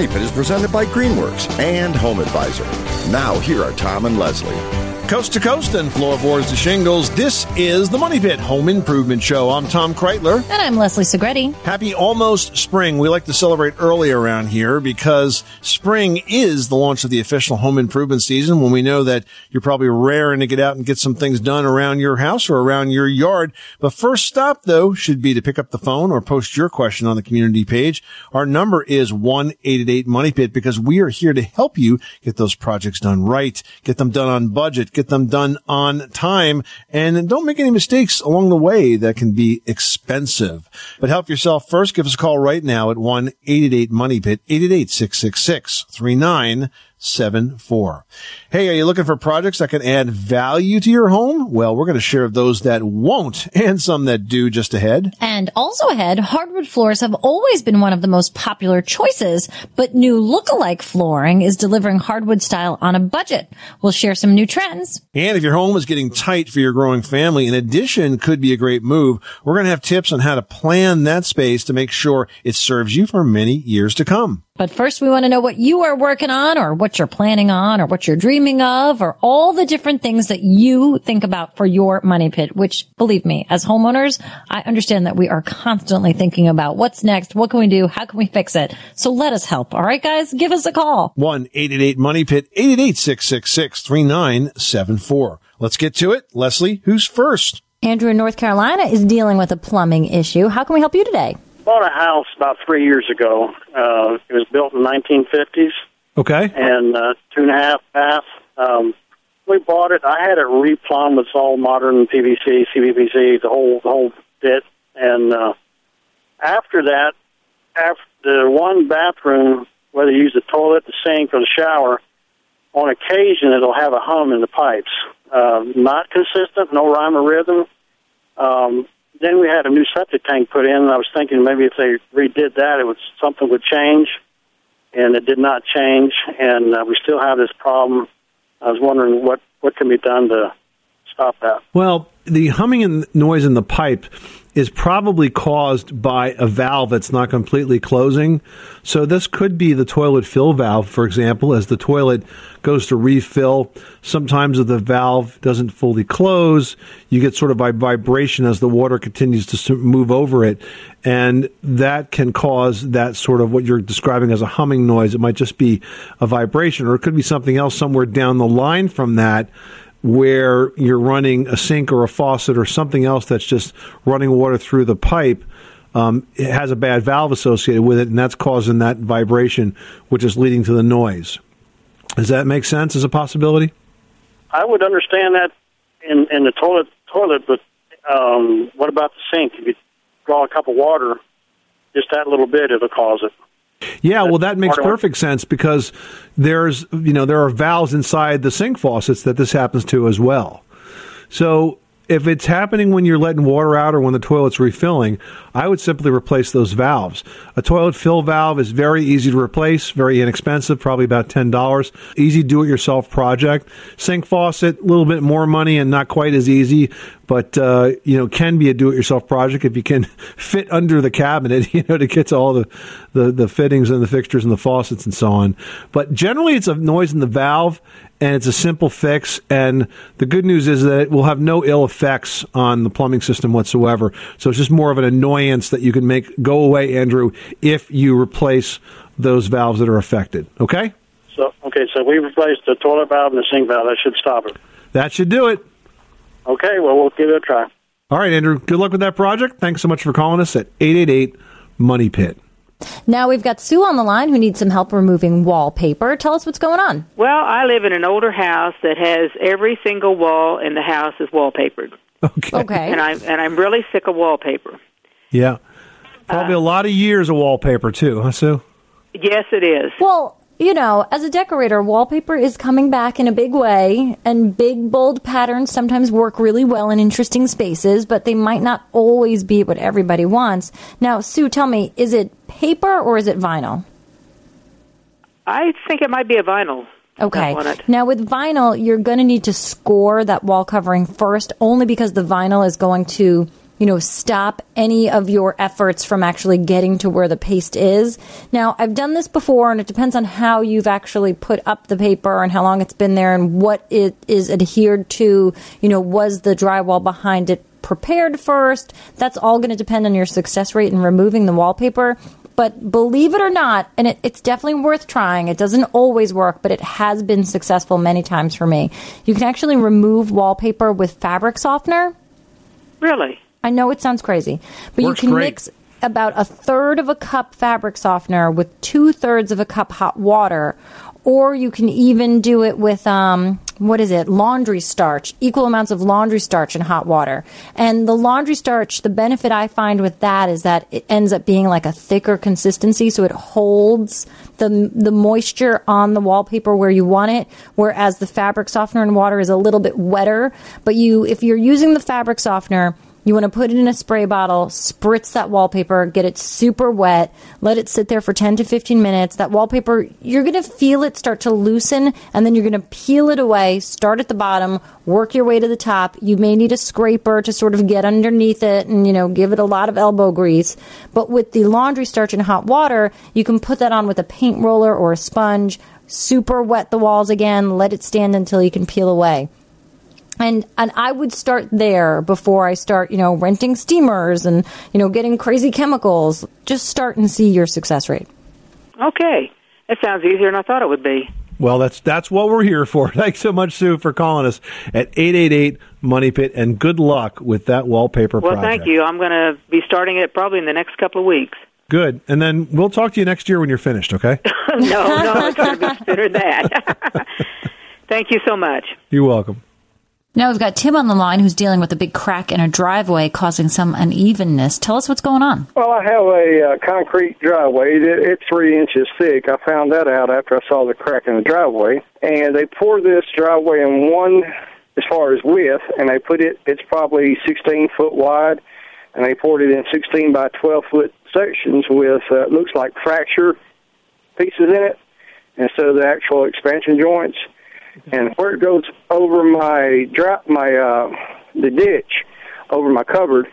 Money Pit. Is presented by Greenworks and Home Advisor. Now, here are Tom and Leslie. Coast to coast and floorboards to shingles, this is the Money Pit Home Improvement Show. I'm Tom Kraeutler. And I'm Leslie Segrete. Happy almost spring. We like to celebrate early around here because spring is the launch of the official home improvement season when we know that you're probably raring to get out and get some things done around your house or around your yard. But first stop though should be to pick up the phone or post your question on the community page. Our number is 188 Money Pit because we are here to help you get those projects done right, get them done on budget, get them done on time, and don't make any mistakes along the way that can be expensive. But help yourself first. Give us a call right now at 1-888-MONEY-PIT, 888-666-3974. Hey, are you looking for projects that can add value to your home? Well, we're going to share those that won't and some that do just ahead. And also ahead, hardwood floors have always been one of the most popular choices, but new look-alike flooring is delivering hardwood style on a budget. We'll share some new trends. And if your home is getting tight for your growing family, an addition could be a great move. We're going to have tips on how to plan that space to make sure it serves you for many years to come. But first we want to know what you are working on or what you're planning on or what you're dreaming of or all the different things that you think about for your money pit, which believe me, as homeowners, I understand that we are constantly thinking about what's next, what can we do, how can we fix it? So let us help. All right, guys, give us a call. 1-888-MONEY-PIT, 888-666-3974. Let's get to it. Leslie, who's first? Andrew in North Carolina is dealing with a plumbing issue. How can we help you today? Bought a house about three years ago. Uh, it was built in 1950s Okay. and uh, two and a half bath. Um, we bought it. I had it replumbed with all modern PVC, CVPC, the whole the whole bit. And uh, after that, after the one bathroom, whether you use the toilet, the sink, or the shower, on occasion it'll have a hum in the pipes. Uh, not consistent, no rhyme or rhythm. Um, then we had a new septic tank put in, and I was thinking maybe if they redid that, it would something would change, and it did not change, and uh, we still have this problem. I was wondering what what can be done to stop that. Well, the humming and noise in the pipe is probably caused by a valve that's not completely closing. So this could be the toilet fill valve, for example, as the toilet goes to refill. Sometimes if the valve doesn't fully close, you get sort of a vibration as the water continues to move over it. And that can cause that sort of what you're describing as a humming noise. It might just be a vibration or it could be something else somewhere down the line from that where you're running a sink or a faucet or something else that's just running water through the pipe, um, it has a bad valve associated with it, and that's causing that vibration, which is leading to the noise. Does that make sense as a possibility? I would understand that in in the toilet toilet, but um, what about the sink? If you draw a cup of water, just that little bit, it'll cause it. Yeah, well, that makes part of it. perfect sense because there's, you know, there are valves inside the sink faucets that this happens to as well. So if it's happening when you're letting water out or when the toilet's refilling, I would simply replace those valves. A toilet fill valve is very easy to replace, very inexpensive, probably about $10. Easy do it yourself project. Sink faucet, a little bit more money and not quite as easy, but, uh, you know, can be a do it yourself project if you can fit under the cabinet, you know, to get to all the, the, the fittings and the fixtures and the faucets and so on. But generally it's a noise in the valve and it's a simple fix. And the good news is that it will have no ill effects on the plumbing system whatsoever. So it's just more of an annoyance that you can make go away, Andrew, if you replace those valves that are affected. Okay? So okay, so we replaced the toilet valve and the sink valve. That should stop it. That should do it. Okay, well, we'll give it a try. All right, Andrew. Good luck with that project. Thanks so much for calling us at 888 Money Pit. Now we've got Sue on the line who needs some help removing wallpaper. Tell us what's going on. Well, I live in an older house that has every single wall in the house is wallpapered, Okay. Okay. and I'm and I'm really sick of wallpaper. Yeah. Probably a lot of years of wallpaper, too, huh, Sue? Yes, it is. Well, you know, as a decorator, wallpaper is coming back in a big way, and big, bold patterns sometimes work really well in interesting spaces, but they might not always be what everybody wants. Now, Sue, tell me, is it paper or is it vinyl? I think it might be a vinyl. Okay. Now, with vinyl, you're going to need to score that wall covering first, only because the vinyl is going to, you know, stop any of your efforts from actually getting to where the paste is. Now, I've done this before, and it depends on how you've actually put up the paper and how long it's been there and what it is adhered to. You know, was the drywall behind it prepared first? That's all going to depend on your success rate in removing the wallpaper. But believe it or not, and it, it's definitely worth trying. It doesn't always work, but it has been successful many times for me. You can actually remove wallpaper with fabric softener. Really? I know it sounds crazy, but Works you can great. mix about a third of a cup fabric softener with two thirds of a cup hot water, or you can even do it with um, what is it? Laundry starch, equal amounts of laundry starch and hot water. And the laundry starch, the benefit I find with that is that it ends up being like a thicker consistency, so it holds the the moisture on the wallpaper where you want it. Whereas the fabric softener and water is a little bit wetter. But you, if you're using the fabric softener, you want to put it in a spray bottle, spritz that wallpaper, get it super wet, let it sit there for 10 to 15 minutes. That wallpaper, you're going to feel it start to loosen, and then you're going to peel it away, start at the bottom, work your way to the top. You may need a scraper to sort of get underneath it and, you know, give it a lot of elbow grease. But with the laundry starch and hot water, you can put that on with a paint roller or a sponge, super wet the walls again, let it stand until you can peel away and and I would start there before I start, you know, renting steamers and you know getting crazy chemicals. Just start and see your success rate. Okay. That sounds easier than I thought it would be. Well, that's that's what we're here for. Thanks so much, Sue, for calling us at 888 Money Pit, and good luck with that wallpaper Well, project. thank you. I'm going to be starting it probably in the next couple of weeks. Good. And then we'll talk to you next year when you're finished, okay? no, no, it's going to be sooner than that. Thank you so much. You're welcome. Now we've got Tim on the line who's dealing with a big crack in a driveway causing some unevenness. Tell us what's going on. Well, I have a uh, concrete driveway. It, it's three inches thick. I found that out after I saw the crack in the driveway. And they poured this driveway in one, as far as width, and they put it, it's probably 16 foot wide, and they poured it in 16 by 12 foot sections with, uh, looks like fracture pieces in it instead of the actual expansion joints. And where it goes over my drop, my uh, the ditch, over my culvert,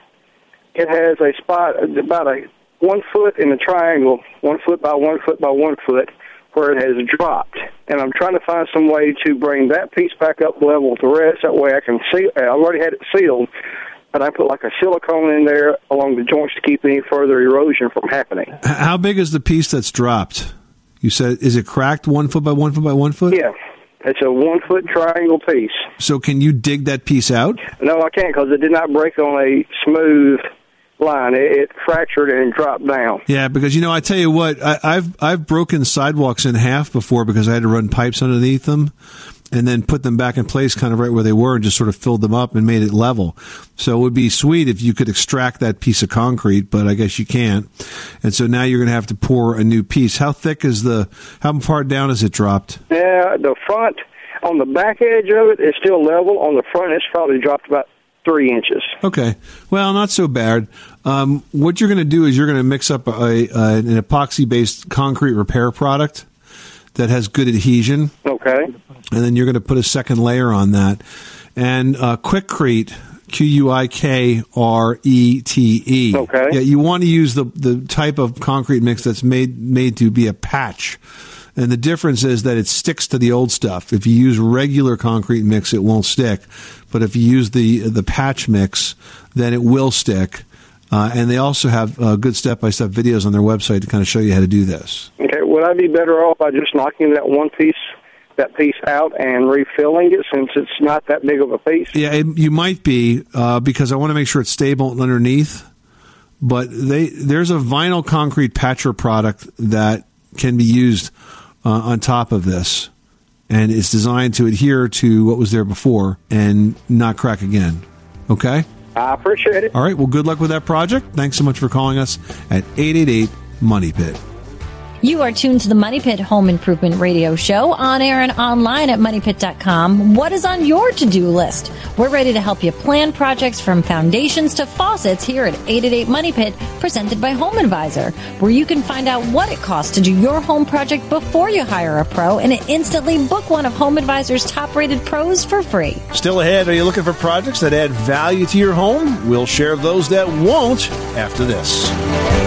it has a spot about a one foot in a triangle, one foot by one foot by one foot, where it has dropped. And I'm trying to find some way to bring that piece back up level with the rest. That way I can seal. I already had it sealed, but I put like a silicone in there along the joints to keep any further erosion from happening. How big is the piece that's dropped? You said, is it cracked one foot by one foot by one foot? Yeah, it's a one foot triangle piece. So can you dig that piece out? No, I can't because it did not break on a smooth line. It, it fractured and dropped down. Yeah, because you know, I tell you what, I, I've I've broken sidewalks in half before because I had to run pipes underneath them, and then put them back in place, kind of right where they were, and just sort of filled them up and made it level. So it would be sweet if you could extract that piece of concrete, but I guess you can't. And so now you're going to have to pour a new piece. How thick is the? How far down is it dropped? Yeah, the front on the back edge of it is still level. On the front, it's probably dropped about three inches. Okay. Well, not so bad. Um, what you're going to do is you're going to mix up a, a, an epoxy based concrete repair product that has good adhesion. Okay. And then you're going to put a second layer on that. And uh, Quikrete, Q U I K R E T E. Okay. Yeah, you want to use the, the type of concrete mix that's made made to be a patch. And the difference is that it sticks to the old stuff. If you use regular concrete mix, it won't stick. But if you use the the patch mix, then it will stick. Uh, and they also have uh, good step by step videos on their website to kind of show you how to do this. Okay. Would I be better off by just knocking that one piece that piece out and refilling it since it's not that big of a piece? Yeah, it, you might be uh, because I want to make sure it's stable underneath. But they there's a vinyl concrete patcher product that can be used uh, on top of this, and it's designed to adhere to what was there before and not crack again. Okay. I appreciate it. All right. Well, good luck with that project. Thanks so much for calling us at 888 Money Pit. You are tuned to the Money Pit Home Improvement Radio Show on air and online at moneypit.com. What is on your to do list? We're ready to help you plan projects from foundations to faucets here at 888 Money Pit, presented by Home Advisor, where you can find out what it costs to do your home project before you hire a pro and instantly book one of Home Advisor's top rated pros for free. Still ahead, are you looking for projects that add value to your home? We'll share those that won't after this.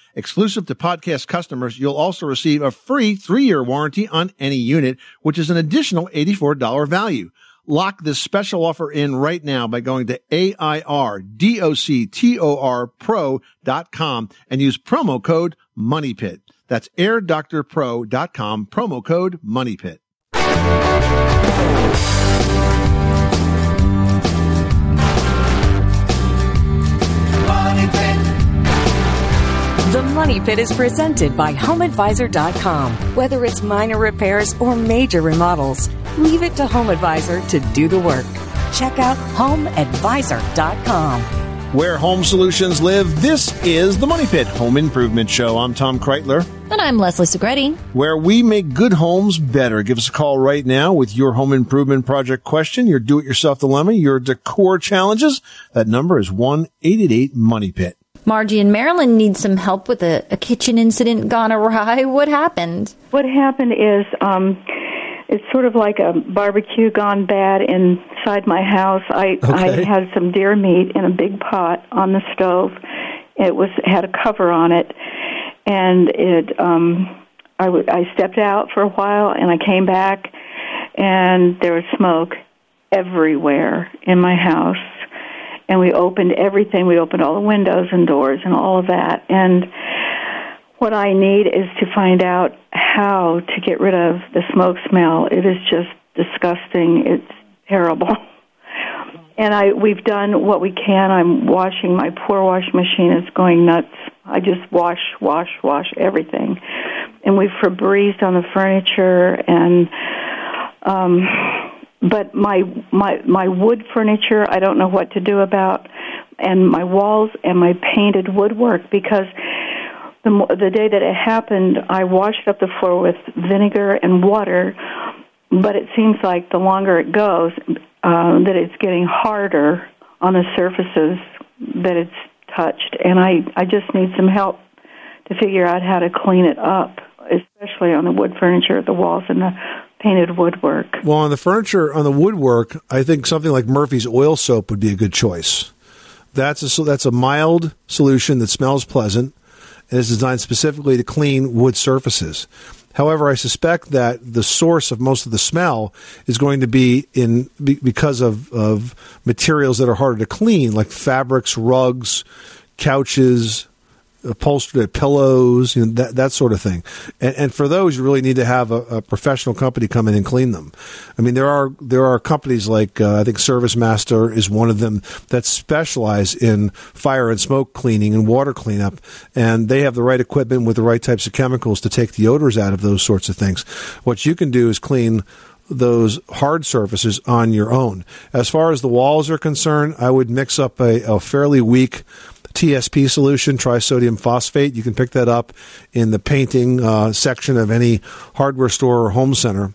Exclusive to podcast customers, you'll also receive a free three-year warranty on any unit, which is an additional $84 value. Lock this special offer in right now by going to A-I-R-D-O-C-T-O-R pro.com and use promo code MONEYPIT. That's airdoctorpro.com, promo code MONEYPIT. The Money Pit is presented by HomeAdvisor.com. Whether it's minor repairs or major remodels, leave it to HomeAdvisor to do the work. Check out HomeAdvisor.com. Where home solutions live, this is the Money Pit Home Improvement Show. I'm Tom Kraeutler. And I'm Leslie Segrete. where we make good homes better. Give us a call right now with your home improvement project question, your do-it-yourself dilemma, your decor challenges. That number is 1-888 Money Pit. Margie in Maryland needs some help with a, a kitchen incident gone awry. What happened? What happened is um, it's sort of like a barbecue gone bad inside my house. I I had some deer meat in a big pot on the stove. It was had a cover on it, and it um, I w- I stepped out for a while and I came back, and there was smoke everywhere in my house. And we opened everything. We opened all the windows and doors and all of that. And what I need is to find out how to get rid of the smoke smell. It is just disgusting. It's terrible. And I we've done what we can. I'm washing my poor washing machine is going nuts. I just wash, wash, wash everything. And we've Febrezed on the furniture and um but my my my wood furniture I don't know what to do about and my walls and my painted woodwork because the the day that it happened, I washed up the floor with vinegar and water, but it seems like the longer it goes, uh, that it's getting harder on the surfaces that it's touched, and I I just need some help to figure out how to clean it up, especially on the wood furniture, the walls, and the painted woodwork. Well, on the furniture, on the woodwork, I think something like Murphy's oil soap would be a good choice. That's a that's a mild solution that smells pleasant and is designed specifically to clean wood surfaces. However, I suspect that the source of most of the smell is going to be in be, because of, of materials that are harder to clean, like fabrics, rugs, couches, upholstered pillows, you know, that that sort of thing. And, and for those, you really need to have a, a professional company come in and clean them. I mean, there are there are companies like uh, I think Service Master is one of them that specialize in fire and smoke cleaning and water cleanup, and they have the right equipment with the right types of chemicals to take the odors out of those sorts of things. What you can do is clean those hard surfaces on your own. As far as the walls are concerned, I would mix up a, a fairly weak TSP solution, trisodium phosphate. You can pick that up in the painting uh, section of any hardware store or home center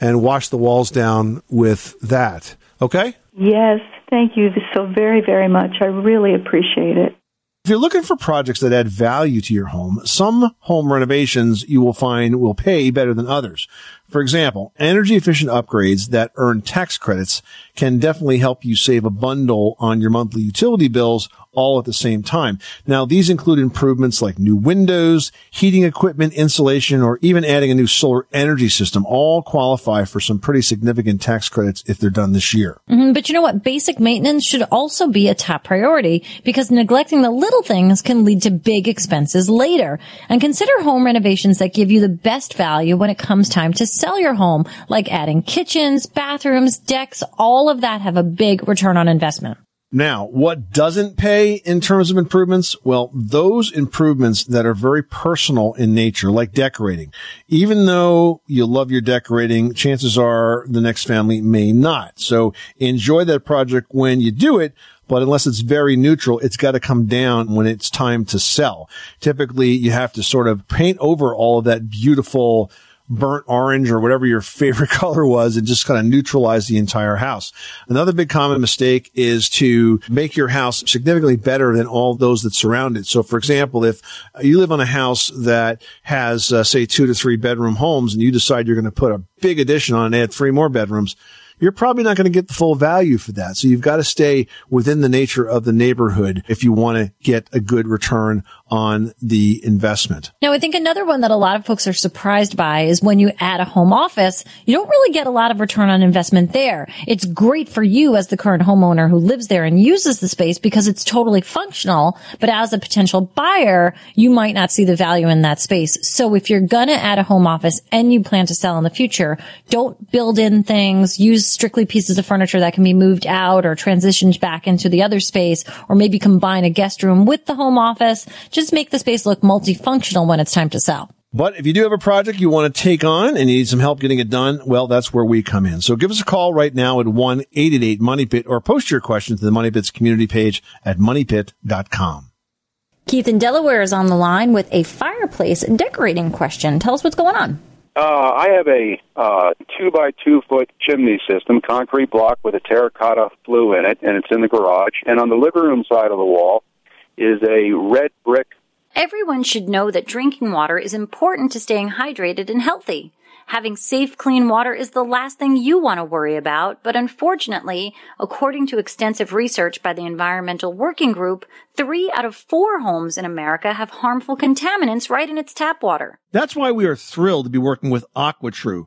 and wash the walls down with that. Okay? Yes, thank you so very, very much. I really appreciate it. If you're looking for projects that add value to your home, some home renovations you will find will pay better than others. For example, energy efficient upgrades that earn tax credits can definitely help you save a bundle on your monthly utility bills all at the same time. Now, these include improvements like new windows, heating equipment, insulation, or even adding a new solar energy system all qualify for some pretty significant tax credits if they're done this year. Mhm, But you know what? Basic maintenance should also be a top priority because neglecting the little things can lead to big expenses later. And consider home renovations that give you the best value when it comes time to sell your home, like adding kitchens, bathrooms, decks, all of that have a big return on investment. Now, what doesn't pay in terms of improvements? Well, those improvements that are very personal in nature, like decorating. Even though you love your decorating, chances are the next family may not. So enjoy that project when you do it. But unless it's very neutral, it's got to come down when it's time to sell. Typically, you have to sort of paint over all of that beautiful burnt orange or whatever your favorite color was and just kind of neutralize the entire house. Another big common mistake is to make your house significantly better than all those that surround it. So for example, if you live on a house that has, uh, say two to three bedroom homes and you decide you're going to put a big addition on and add three more bedrooms, you're probably not going to get the full value for that. So you've got to stay within the nature of the neighborhood if you want to get a good return on the investment. Now, I think another one that a lot of folks are surprised by is when you add a home office, you don't really get a lot of return on investment there. It's great for you as the current homeowner who lives there and uses the space because it's totally functional. But as a potential buyer, you might not see the value in that space. So if you're going to add a home office and you plan to sell in the future, don't build in things, use strictly pieces of furniture that can be moved out or transitioned back into the other space, or maybe combine a guest room with the home office. Just make the space look multifunctional when it's time to sell. But if you do have a project you want to take on and you need some help getting it done, well, that's where we come in. So give us a call right now at 1-888-MONEYPIT or post your question to the Money Pits community page at moneypit.com. Keith in Delaware is on the line with a fireplace decorating question. Tell us what's going on. Uh, I have a uh, two by two foot chimney system, concrete block with a terracotta flue in it, and it's in the garage. And on the living room side of the wall is a red brick. Everyone should know that drinking water is important to staying hydrated and healthy. Having safe, clean water is the last thing you want to worry about, but unfortunately, according to extensive research by the Environmental Working Group, three out of four homes in America have harmful contaminants right in its tap water. That's why we are thrilled to be working with AquaTru.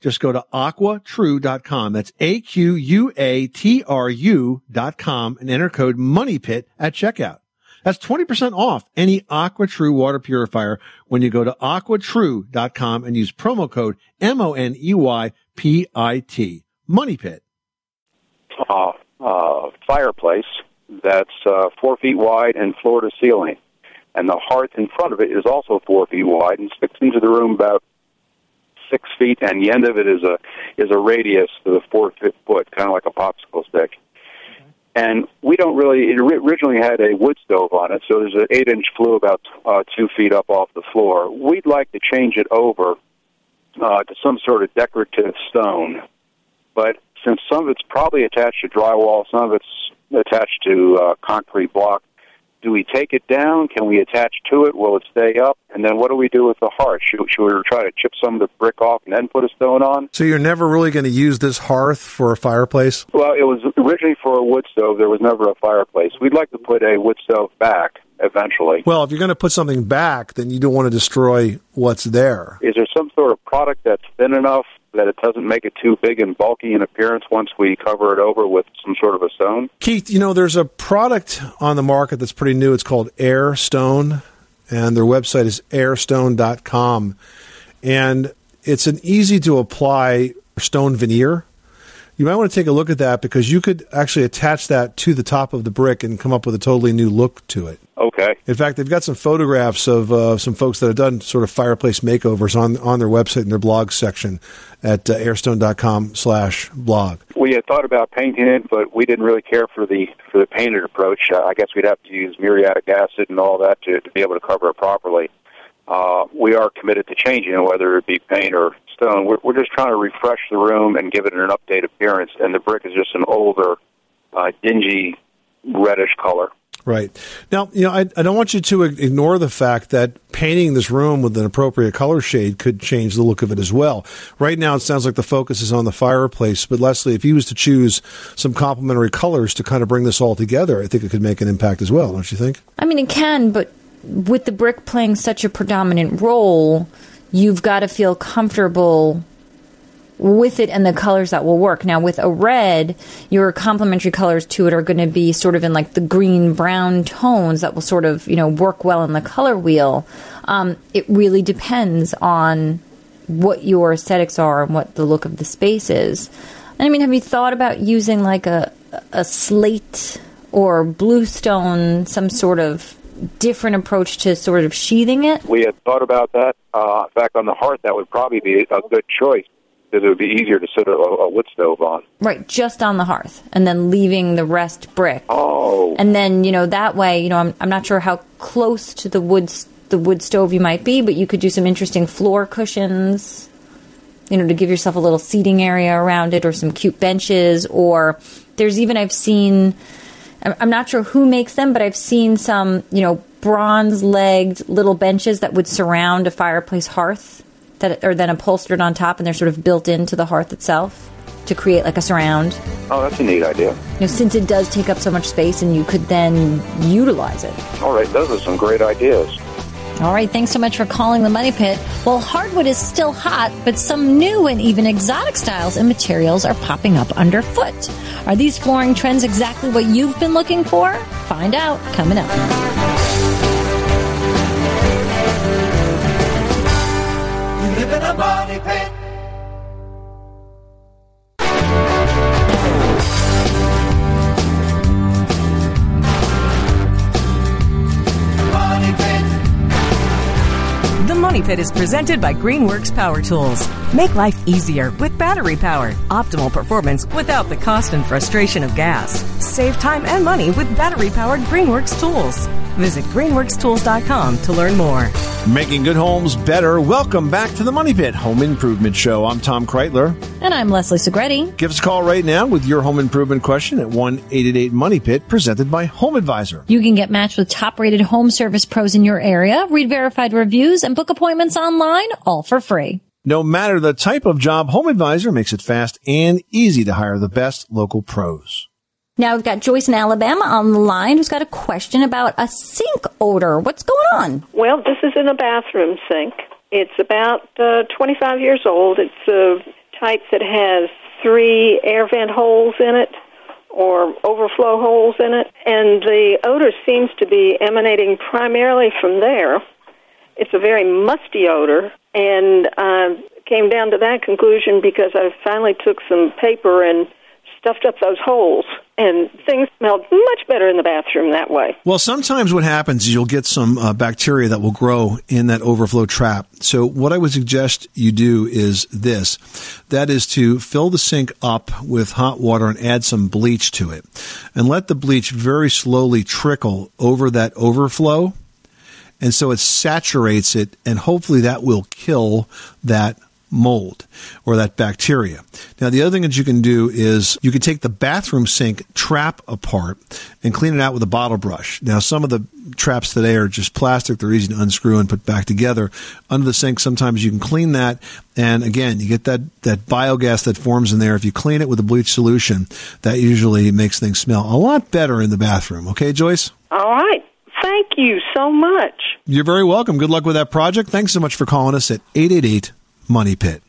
Just go to aquatru.com. That's A-Q-U-A-T-R-U dot com and enter code MONEYPIT at checkout. That's 20% off any AquaTru water purifier when you go to aquatru.com and use promo code M-O-N-E-Y-P-I-T. Money Pit. Uh, uh, fireplace that's uh, four feet wide and floor to ceiling. And the hearth in front of it is also four feet wide and sticks into the room about six feet, and the end of it is a is a radius to the fourth foot, kind of like a popsicle stick. And we don't really. It originally had a wood stove on it, so there's an eight-inch flue about uh, two feet up off the floor. We'd like to change it over uh, to some sort of decorative stone, but since some of it's probably attached to drywall, some of it's attached to uh, concrete block. Do we take it down? Can we attach to it? Will it stay up? And then what do we do with the hearth? Should, should we try to chip some of the brick off and then put a stone on? So you're never really going to use this hearth for a fireplace? Well, it was originally for a wood stove. There was never a fireplace. We'd like to put a wood stove back eventually. Well, if you're going to put something back, then you don't want to destroy what's there. Is there some sort of product that's thin enough that it doesn't make it too big and bulky in appearance once we cover it over with some sort of a stone? Keith, you know, there's a product on the market that's pretty new. It's called Air Stone, and their website is airstone.com. And it's an easy to apply stone veneer. You might want to take a look at that because you could actually attach that to the top of the brick and come up with a totally new look to it. Okay. In fact, they've got some photographs of uh, some folks that have done sort of fireplace makeovers on on their website in their blog section at uh, airstone.com slash blog. We had thought about painting it, but we didn't really care for the for the painted approach. Uh, I guess we'd have to use muriatic acid and all that to, to be able to cover it properly. Uh, we are committed to changing it, whether it be paint or stone. We're, we're just trying to refresh the room and give it an updated appearance. And the brick is just an older, uh, dingy, reddish color. Right. Now, you know, I, I don't want you to ignore the fact that painting this room with an appropriate color shade could change the look of it as well. Right now, it sounds like the focus is on the fireplace, but Leslie, if you was to choose some complementary colors to kind of bring this all together, I think it could make an impact as well, don't you think? I mean, it can, but with the brick playing such a predominant role, you've got to feel comfortable with it and the colors that will work. Now, with a red, your complementary colors to it are going to be sort of in like the green brown tones that will sort of, you know, work well in the color wheel. Um, it really depends on what your aesthetics are and what the look of the space is. I mean, have you thought about using like a, a slate or bluestone, some sort of different approach to sort of sheathing it? We had thought about that. Uh, in fact, on the hearth, that would probably be a good choice because it would be easier to sit a, a wood stove on. Right, just on the hearth, and then leaving the rest brick. Oh. And then you know that way, you know, I'm I'm not sure how close to the wood the wood stove you might be, but you could do some interesting floor cushions. You know, to give yourself a little seating area around it, or some cute benches, or there's even I've seen. I'm not sure who makes them, but I've seen some, you know, bronze-legged little benches that would surround a fireplace hearth that are then upholstered on top, and they're sort of built into the hearth itself to create like a surround. Oh, that's a neat idea. You know, since it does take up so much space, and you could then utilize it. All right, those are some great ideas. All right, thanks so much for calling the Money Pit. Well, hardwood is still hot, but some new and even exotic styles and materials are popping up underfoot. Are these flooring trends exactly what you've been looking for? Find out coming up. Live in a money pit. Money Pit is presented by Greenworks Power Tools. Make life easier with battery power. Optimal performance without the cost and frustration of gas. Save time and money with battery powered Greenworks tools. Visit greenworkstools.com to learn more. Making good homes better. Welcome back to the Money Pit Home Improvement Show. I'm Tom Kraeutler. And I'm Leslie Segrete. Give us a call right now with your home improvement question at 1 888 Money Pit, presented by Home Advisor. You can get matched with top rated home service pros in your area, read verified reviews, and book appointments online, all for free. No matter the type of job, Home Advisor makes it fast and easy to hire the best local pros. Now we've got Joyce in Alabama on the line who's got a question about a sink odor. What's going on? Well, this is in a bathroom sink. It's about uh, 25 years old. It's a type that has three air vent holes in it or overflow holes in it, and the odor seems to be emanating primarily from there. It's a very musty odor, and I came down to that conclusion because I finally took some paper and stuffed up those holes, and things smelled much better in the bathroom that way. Well, sometimes what happens is you'll get some uh, bacteria that will grow in that overflow trap. So, what I would suggest you do is this that is to fill the sink up with hot water and add some bleach to it. And let the bleach very slowly trickle over that overflow. And so it saturates it, and hopefully that will kill that mold or that bacteria. Now, the other thing that you can do is you can take the bathroom sink trap apart and clean it out with a bottle brush. Now, some of the traps today are just plastic. They're easy to unscrew and put back together. Under the sink, sometimes you can clean that. And again, you get that, that biogas that forms in there. If you clean it with a bleach solution, that usually makes things smell a lot better in the bathroom. Okay, Joyce? All right. Thank you so much. You're very welcome. Good luck with that project. Thanks so much for calling us at 888 Money Pit.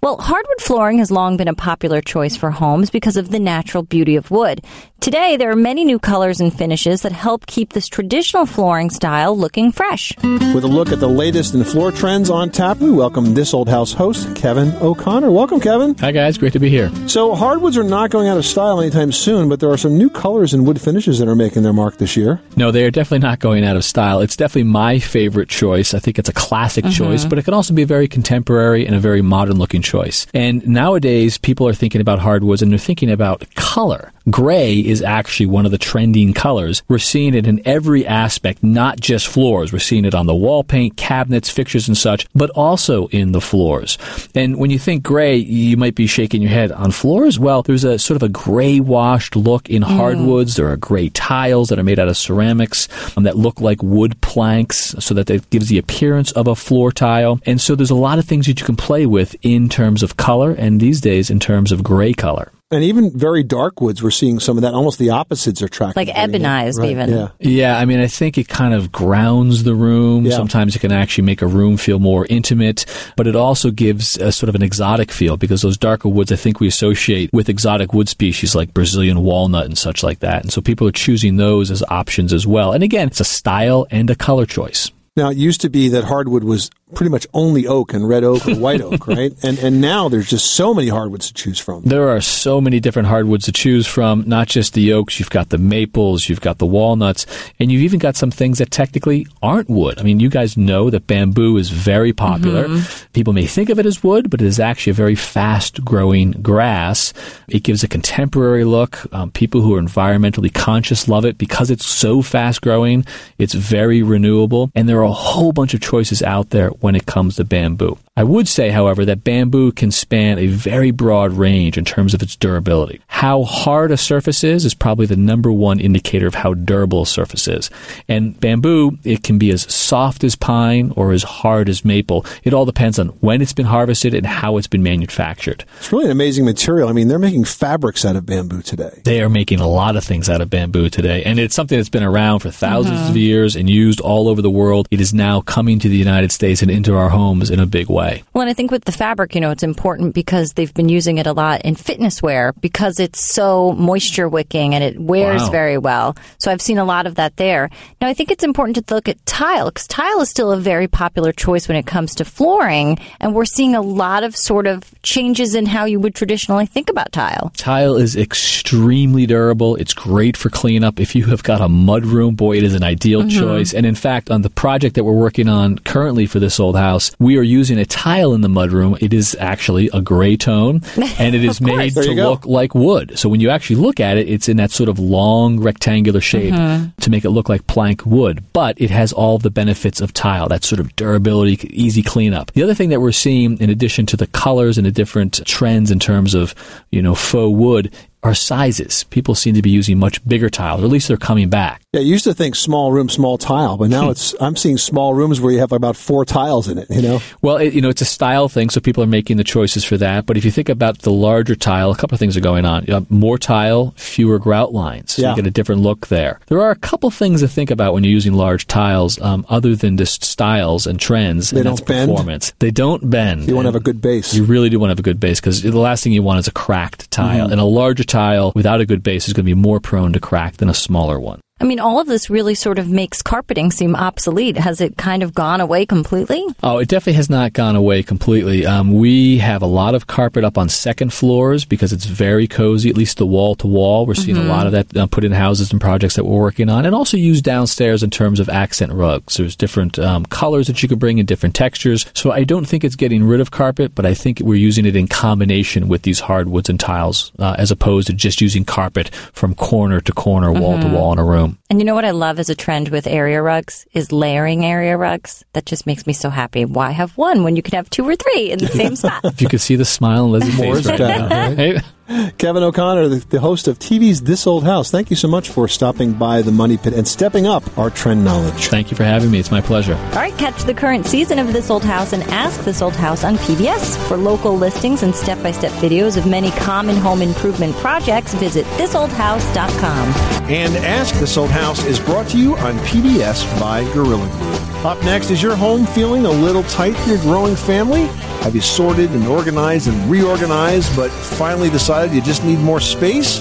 Well, hardwood flooring has long been a popular choice for homes because of the natural beauty of wood. Today, there are many new colors and finishes that help keep this traditional flooring style looking fresh. With a look at the latest in floor trends on tap, we welcome this old house host, Kevin O'Connor. Welcome, Kevin. Hi, guys. Great to be here. So, hardwoods are not going out of style anytime soon, but there are some new colors and wood finishes that are making their mark this year. No, they are definitely not going out of style. It's definitely my favorite choice. I think it's a classic Mm-hmm. choice, but it can also be a very contemporary and a very modern looking choice. And nowadays, people are thinking about hardwoods and they're thinking about color. Gray is actually one of the trending colors. We're seeing it in every aspect, not just floors. We're seeing it on the wall paint, cabinets, fixtures, and such, but also in the floors. And when you think gray, you might be shaking your head on floors. Well, there's a sort of a gray washed look in hardwoods. There are gray tiles that are made out of ceramics um, that look like wood planks so that it gives the appearance of a floor tile. And so there's a lot of things that you can play with in terms of color and these days in terms of gray color. And even very dark woods, we're seeing some of that. Almost the opposites are tracking. Like ebonized, even. Yeah. Yeah, I mean, I think it kind of grounds the room. Yeah. Sometimes it can actually make a room feel more intimate, but it also gives a sort of an exotic feel because those darker woods, I think we associate with exotic wood species like Brazilian walnut and such like that. And so people are choosing those as options as well. And again, it's a style and a color choice. Now, it used to be that hardwood was pretty much only oak and red oak or white oak, right? And and now there's just so many hardwoods to choose from. There are so many different hardwoods to choose from, not just the oaks, you've got the maples, you've got the walnuts, and you've even got some things that technically aren't wood. I mean, you guys know that bamboo is very popular. People may think of it as wood, but it is actually a very fast growing grass. It gives a contemporary look. Um, people who are environmentally conscious love it because it's so fast growing. It's very renewable, and there are a whole bunch of choices out there when it comes to bamboo. I would say, however, that bamboo can span a very broad range in terms of its durability. How hard a surface is is probably the number one indicator of how durable a surface is. And bamboo, it can be as soft as pine or as hard as maple. It all depends on when it's been harvested and how it's been manufactured. It's really an amazing material. I mean, they're making fabrics out of bamboo today. They are making a lot of things out of bamboo today, and it's something that's been around for 1000s uh-huh. of years and used all over the world. It is now coming to the United States and into our homes in a big way. Well, and I think with the fabric, you know, it's important because they've been using it a lot in fitness wear because it's so moisture wicking and it wears Wow. very well. So I've seen a lot of that there. Now, I think it's important to look at tile because tile is still a very popular choice when it comes to flooring. And we're seeing a lot of sort of changes in how you would traditionally think about tile. Tile is extremely durable. It's great for cleanup. If you have got a mud room, boy, it is an ideal Mhm. choice. And in fact, on the project that we're working on currently for this old house, we are using a tile in the mud room. It is actually a gray tone and it is made to look like wood. So when you actually look at it, it's in that sort of long rectangular shape Mhm. to make it look like plank wood, but it has all the benefits of tile, that sort of durability, easy cleanup. The other thing that we're seeing in addition to the colors and the different trends in terms of, you know, faux wood are sizes. People seem to be using much bigger tiles, or at least they're coming back. Yeah, you used to think small room, small tile, but now it's I'm seeing small rooms where you have about four tiles in it. You know, Well, it, you know, it's a style thing, so people are making the choices for that. But if you think about the larger tile, a couple of things are going on. You more tile, fewer grout lines. So Yeah. You get a different look there. There are a couple things to think about when you're using large tiles, um, other than just styles and trends. They and don't bend? performance. They don't bend. you want to have a good base. You really do want to have a good base because the last thing you want is a cracked tile. Mhm. And a larger tile without a good base is going to be more prone to crack than a smaller one. I mean, all of this really sort of makes carpeting seem obsolete. Has it kind of gone away completely? Oh, it definitely has not gone away completely. Um, we have a lot of carpet up on second floors because it's very cozy, at least the wall to wall. We're seeing Mhm. a lot of that uh, put in houses and projects that we're working on, and also used downstairs in terms of accent rugs. There's different um, colors that you could bring in different textures. So I don't think it's getting rid of carpet, but I think we're using it in combination with these hardwoods and tiles, uh, as opposed to just using carpet from corner to corner, wall to Mhm. wall in a room. And you know what I love as a trend with area rugs is layering area rugs. That just makes me so happy. Why have one when you can have two or three in the same spot? If you could see the smile on Lizzie's More face right now. right? Hey, Kevin O'Connor, the, the host of TV's This Old House. Thank you so much for stopping by the Money Pit and stepping up our trend knowledge. Thank you for having me. It's my pleasure. All right, catch the current season of This Old House and Ask This Old House on PBS. For local listings and step by step videos of many common home improvement projects, visit thisoldhouse.com. And Ask This Old House is brought to you on PBS by Gorilla Glue. Up next, is your home feeling a little tight for your growing family? Have you sorted and organized and reorganized, but finally decided you just need more space?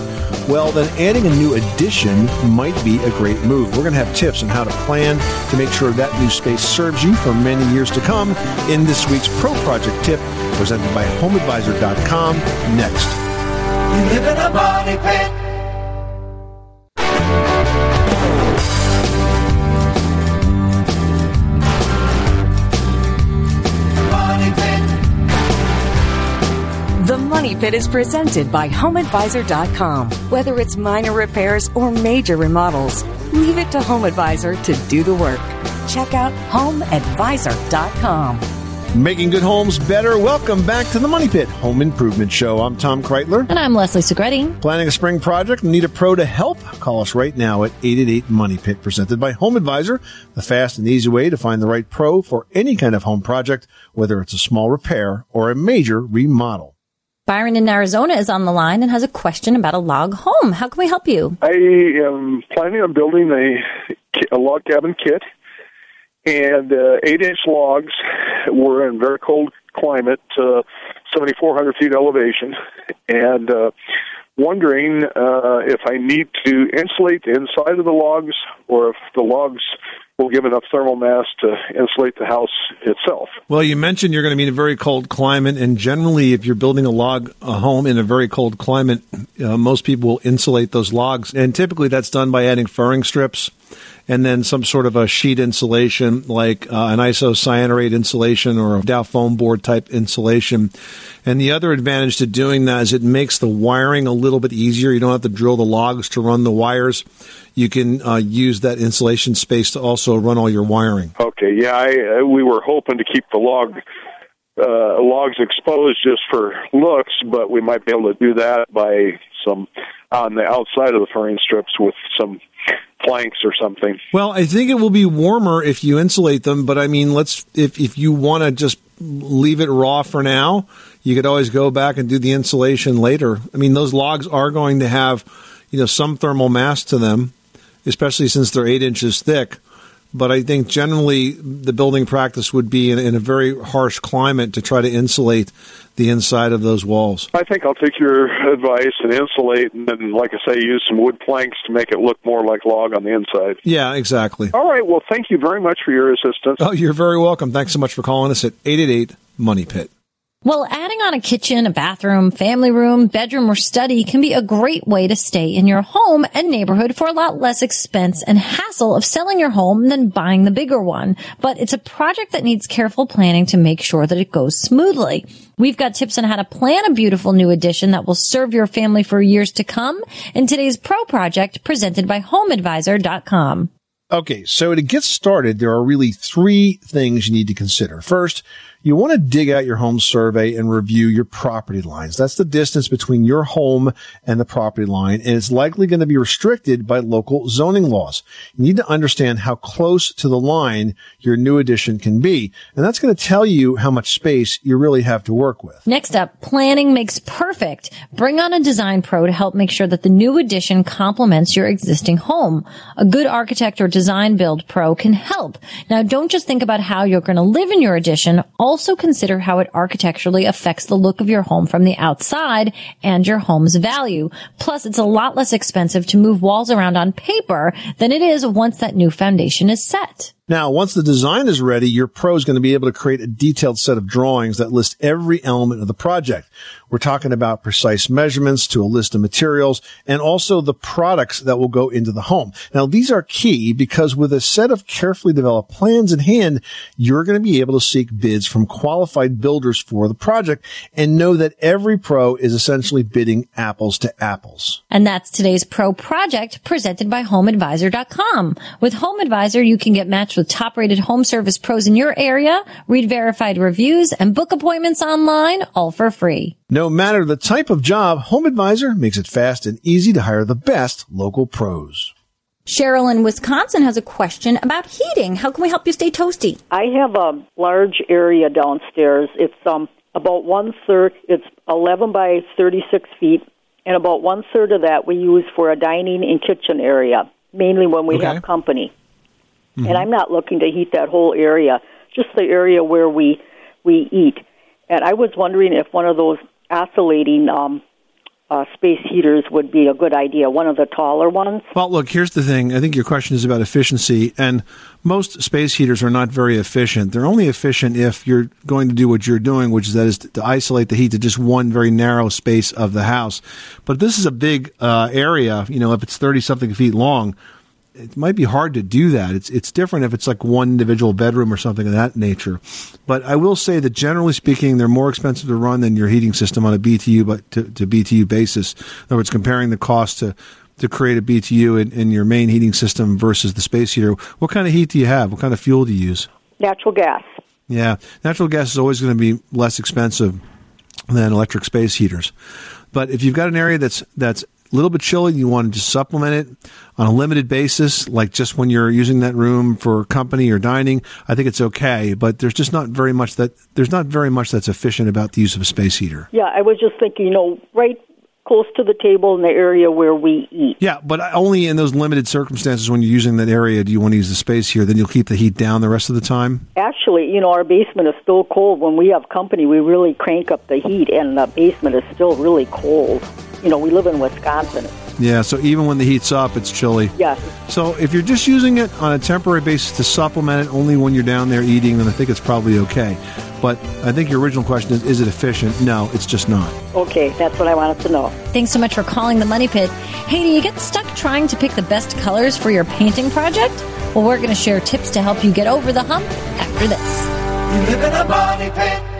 Well, then adding a new addition might be a great move. We're going to have tips on how to plan to make sure that new space serves you for many years to come in this week's Pro Project Tip presented by HomeAdvisor.com next. You live in a money pit. The Money Pit is presented by HomeAdvisor.com. Whether it's minor repairs or major remodels, leave it to HomeAdvisor to do the work. Check out HomeAdvisor.com. Making good homes better. Welcome back to the Money Pit Home Improvement Show. I'm Tom Kraeutler. And I'm Leslie Segrete. Planning a spring project? Need a pro to help? Call us right now at 888 Money Pit, presented by Home Advisor, the fast and easy way to find the right pro for any kind of home project, whether it's a small repair or a major remodel. Byron in Arizona is on the line and has a question about a log home. How can we help you? I am planning on building a, a log cabin kit, and uh, eight-inch logs. We're in very cold climate, uh, 7,400 feet elevation, and uh, wondering uh, if I need to insulate the inside of the logs, or if the logs will give enough thermal mass to insulate the house itself. Well, you mentioned you're going to be in a very cold climate, and generally, if you're building a log a home in a very cold climate, uh, most people will insulate those logs, and typically that's done by adding furring strips and then some sort of a sheet insulation like uh, an isocyanurate insulation or a Dow foam board type insulation. And the other advantage to doing that is it makes the wiring a little bit easier. You don't have to drill the logs to run the wires. You can uh, use that insulation space to also run all your wiring. Okay, yeah, I, uh, we were hoping to keep the log uh, logs exposed just for looks, but we might be able to do that by some on the outside of the furring strips with some planks or something. Well, I think it will be warmer if you insulate them, but I mean, let's if if you want to just leave it raw for now, you could always go back and do the insulation later. I mean, those logs are going to have, you know, some thermal mass to them, especially since they're 8 inches thick. But I think generally the building practice would be in, in a very harsh climate to try to insulate the inside of those walls. I think I'll take your advice and insulate, and then, like I say, use some wood planks to make it look more like log on the inside. Yeah, exactly. All right. Well, thank you very much for your assistance. Oh, you're very welcome. Thanks so much for calling us at 888 Money Pit. Well, adding on a kitchen, a bathroom, family room, bedroom, or study can be a great way to stay in your home and neighborhood for a lot less expense and hassle of selling your home than buying the bigger one. But it's a project that needs careful planning to make sure that it goes smoothly. We've got tips on how to plan a beautiful new addition that will serve your family for years to come in today's Pro Project presented by HomeAdvisor.com. Okay, so to get started, there are really three things you need to consider. First, you want to dig out your home survey and review your property lines. That's the distance between your home and the property line, and it's likely going to be restricted by local zoning laws. You need to understand how close to the line your new addition can be, and that's going to tell you how much space you really have to work with. Next up, planning makes perfect. Bring on a design pro to help make sure that the new addition complements your existing home. A good architect or design build pro can help. Now, don't just think about how you're going to live in your addition. Also also consider how it architecturally affects the look of your home from the outside and your home's value. Plus, it's a lot less expensive to move walls around on paper than it is once that new foundation is set. Now, once the design is ready, your pro is going to be able to create a detailed set of drawings that list every element of the project. We're talking about precise measurements to a list of materials and also the products that will go into the home. Now, these are key because with a set of carefully developed plans in hand, you're going to be able to seek bids from qualified builders for the project and know that every pro is essentially bidding apples to apples. And that's today's pro project presented by HomeAdvisor.com. With Home Advisor, you can get matched with top rated home service pros in your area, read verified reviews, and book appointments online all for free. No matter the type of job, Home Advisor makes it fast and easy to hire the best local pros. Cheryl in Wisconsin has a question about heating. How can we help you stay toasty? I have a large area downstairs. It's um about one third. It's eleven by thirty six feet, and about one third of that we use for a dining and kitchen area, mainly when we have company. And I'm not looking to heat that whole area, just the area where we we eat. And I was wondering if one of those oscillating um, uh, space heaters would be a good idea. One of the taller ones. Well, look, here's the thing. I think your question is about efficiency, and most space heaters are not very efficient. They're only efficient if you're going to do what you're doing, which is that is to isolate the heat to just one very narrow space of the house. But this is a big uh, area. You know, if it's thirty something feet long, it might be hard to do that. It's it's different if it's like one individual bedroom or something of that nature. But I will say that generally speaking, they're more expensive to run than your heating system on a BTU but to, to BTU basis. In other words, comparing the cost to to create a BTU in, in your main heating system versus the space heater. What kind of heat do you have? What kind of fuel do you use? Natural gas. Yeah, natural gas is always going to be less expensive than electric space heaters. But if you've got an area that's that's a little bit chilly, you want to just supplement it on a limited basis, like just when you're using that room for company or dining. I think it's okay, but there's just not very much that there's not very much that's efficient about the use of a space heater. Yeah, I was just thinking, you know, right close to the table in the area where we eat. Yeah, but only in those limited circumstances when you're using that area do you want to use the space here. Then you'll keep the heat down the rest of the time. Actually, you know, our basement is still cold. When we have company, we really crank up the heat, and the basement is still really cold. You know, we live in Wisconsin. Yeah, so even when the heat's up, it's chilly. Yes. So if you're just using it on a temporary basis to supplement it only when you're down there eating, then I think it's probably okay. But I think your original question is, is it efficient? No, it's just not. Okay, that's what I wanted to know. Thanks so much for calling the Money Pit. Hey, do you get stuck trying to pick the best colors for your painting project? Well, we're going to share tips to help you get over the hump after this. You live in a money pit.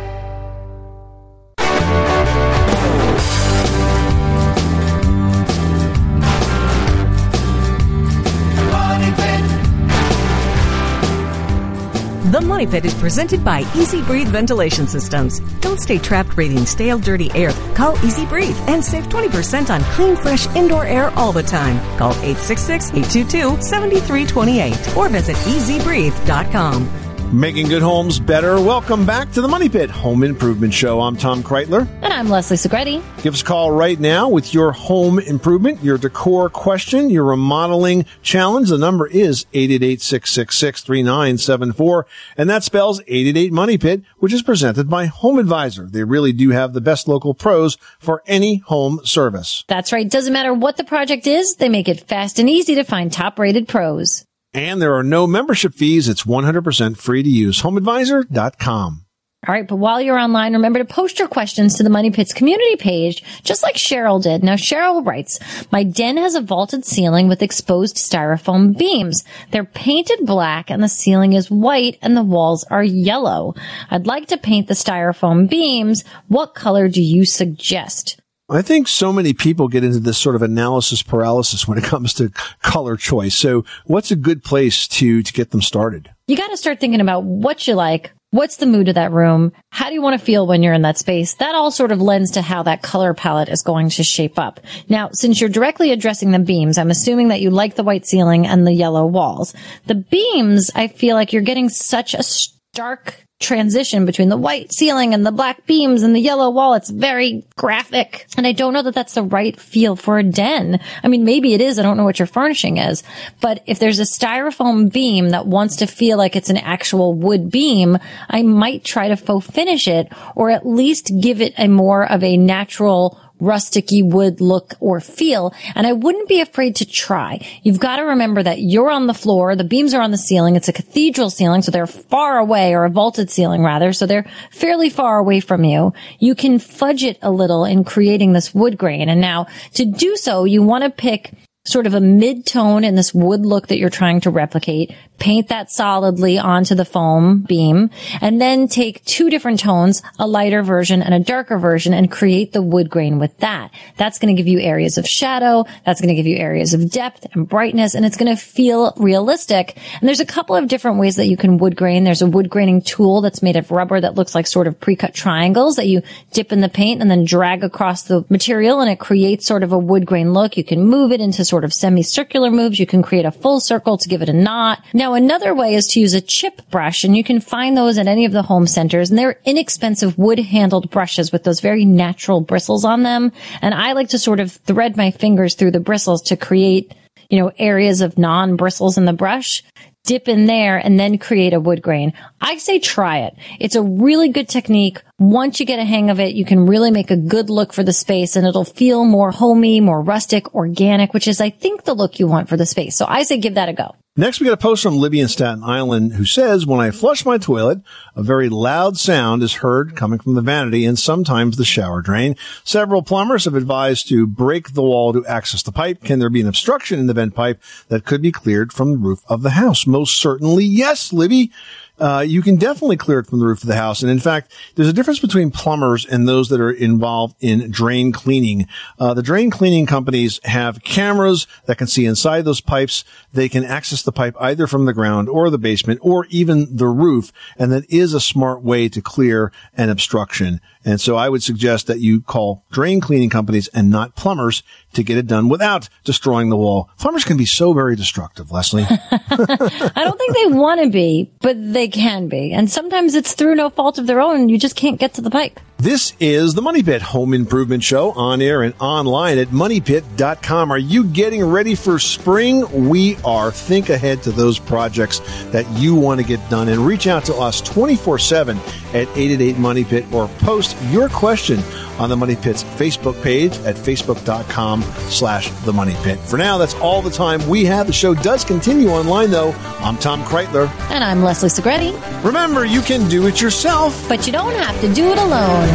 The Money Pit is presented by EZ Breathe Ventilation Systems. Don't stay trapped breathing stale, dirty air. Call EZ Breathe and save 20% on clean, fresh indoor air all the time. Call 866-822-7328 or visit ezbreathe.com. Making good homes better. Welcome back to the Money Pit Home Improvement Show. I'm Tom Kraeutler. And I'm Leslie Segrete. Give us a call right now with your home improvement, your decor question, your remodeling challenge. The number is 888-666-3974. And that spells 888 Money Pit, which is presented by Home Advisor. They really do have the best local pros for any home service. That's right. Doesn't matter what the project is, they make it fast and easy to find top rated pros. And there are no membership fees. It's 100% free to use. HomeAdvisor.com. All right, but while you're online, remember to post your questions to the Money Pits community page, just like Cheryl did. Now, Cheryl writes, My den has a vaulted ceiling with exposed styrofoam beams. They're painted black and the ceiling is white and the walls are yellow. I'd like to paint the styrofoam beams. What color do you suggest? I think so many people get into this sort of analysis paralysis when it comes to color choice. So what's a good place to, to get them started? You got to start thinking about what you like. What's the mood of that room? How do you want to feel when you're in that space? That all sort of lends to how that color palette is going to shape up. Now, since you're directly addressing the beams, I'm assuming that you like the white ceiling and the yellow walls. The beams, I feel like you're getting such a stark transition between the white ceiling and the black beams and the yellow wall. It's very graphic. And I don't know that that's the right feel for a den. I mean, maybe it is. I don't know what your furnishing is, but if there's a styrofoam beam that wants to feel like it's an actual wood beam, I might try to faux finish it or at least give it a more of a natural rusticy wood look or feel. And I wouldn't be afraid to try. You've got to remember that you're on the floor. The beams are on the ceiling. It's a cathedral ceiling. So they're far away or a vaulted ceiling rather. So they're fairly far away from you. You can fudge it a little in creating this wood grain. And now to do so, you want to pick sort of a mid-tone in this wood look that you're trying to replicate. Paint that solidly onto the foam beam and then take two different tones, a lighter version and a darker version and create the wood grain with that. That's going to give you areas of shadow. That's going to give you areas of depth and brightness and it's going to feel realistic. And there's a couple of different ways that you can wood grain. There's a wood graining tool that's made of rubber that looks like sort of pre-cut triangles that you dip in the paint and then drag across the material and it creates sort of a wood grain look. You can move it into sort of semicircular moves. You can create a full circle to give it a knot. Now, another way is to use a chip brush, and you can find those at any of the home centers, and they're inexpensive wood handled brushes with those very natural bristles on them. And I like to sort of thread my fingers through the bristles to create you know, areas of non bristles in the brush dip in there and then create a wood grain. I say try it. It's a really good technique. Once you get a hang of it, you can really make a good look for the space and it'll feel more homey, more rustic, organic, which is, I think, the look you want for the space. So I say give that a go. Next, we got a post from Libby in Staten Island who says, when I flush my toilet, a very loud sound is heard coming from the vanity and sometimes the shower drain. Several plumbers have advised to break the wall to access the pipe. Can there be an obstruction in the vent pipe that could be cleared from the roof of the house? Most certainly, yes, Libby uh, you can definitely clear it from the roof of the house. And in fact, there's a difference between plumbers and those that are involved in drain cleaning. Uh, the drain cleaning companies have cameras that can see inside those pipes. They can access the pipe either from the ground or the basement or even the roof. And that is a smart way to clear an obstruction. And so I would suggest that you call drain cleaning companies and not plumbers to get it done without destroying the wall. Plumbers can be so very destructive, Leslie. I don't think they want to be, but they can be. And sometimes it's through no fault of their own. You just can't get to the pipe. This is the Money Pit Home Improvement Show on air and online at moneypit.com. Are you getting ready for spring? We are. Think ahead to those projects that you want to get done and reach out to us 24 7 at 888 Money Pit or post your question on the Money Pit's Facebook page at facebook.com slash the Money Pit. For now, that's all the time we have. The show does continue online, though. I'm Tom Kraeutler. And I'm Leslie Segrete. Remember, you can do it yourself. But you don't have to do it alone.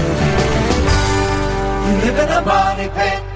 You live in a money pit.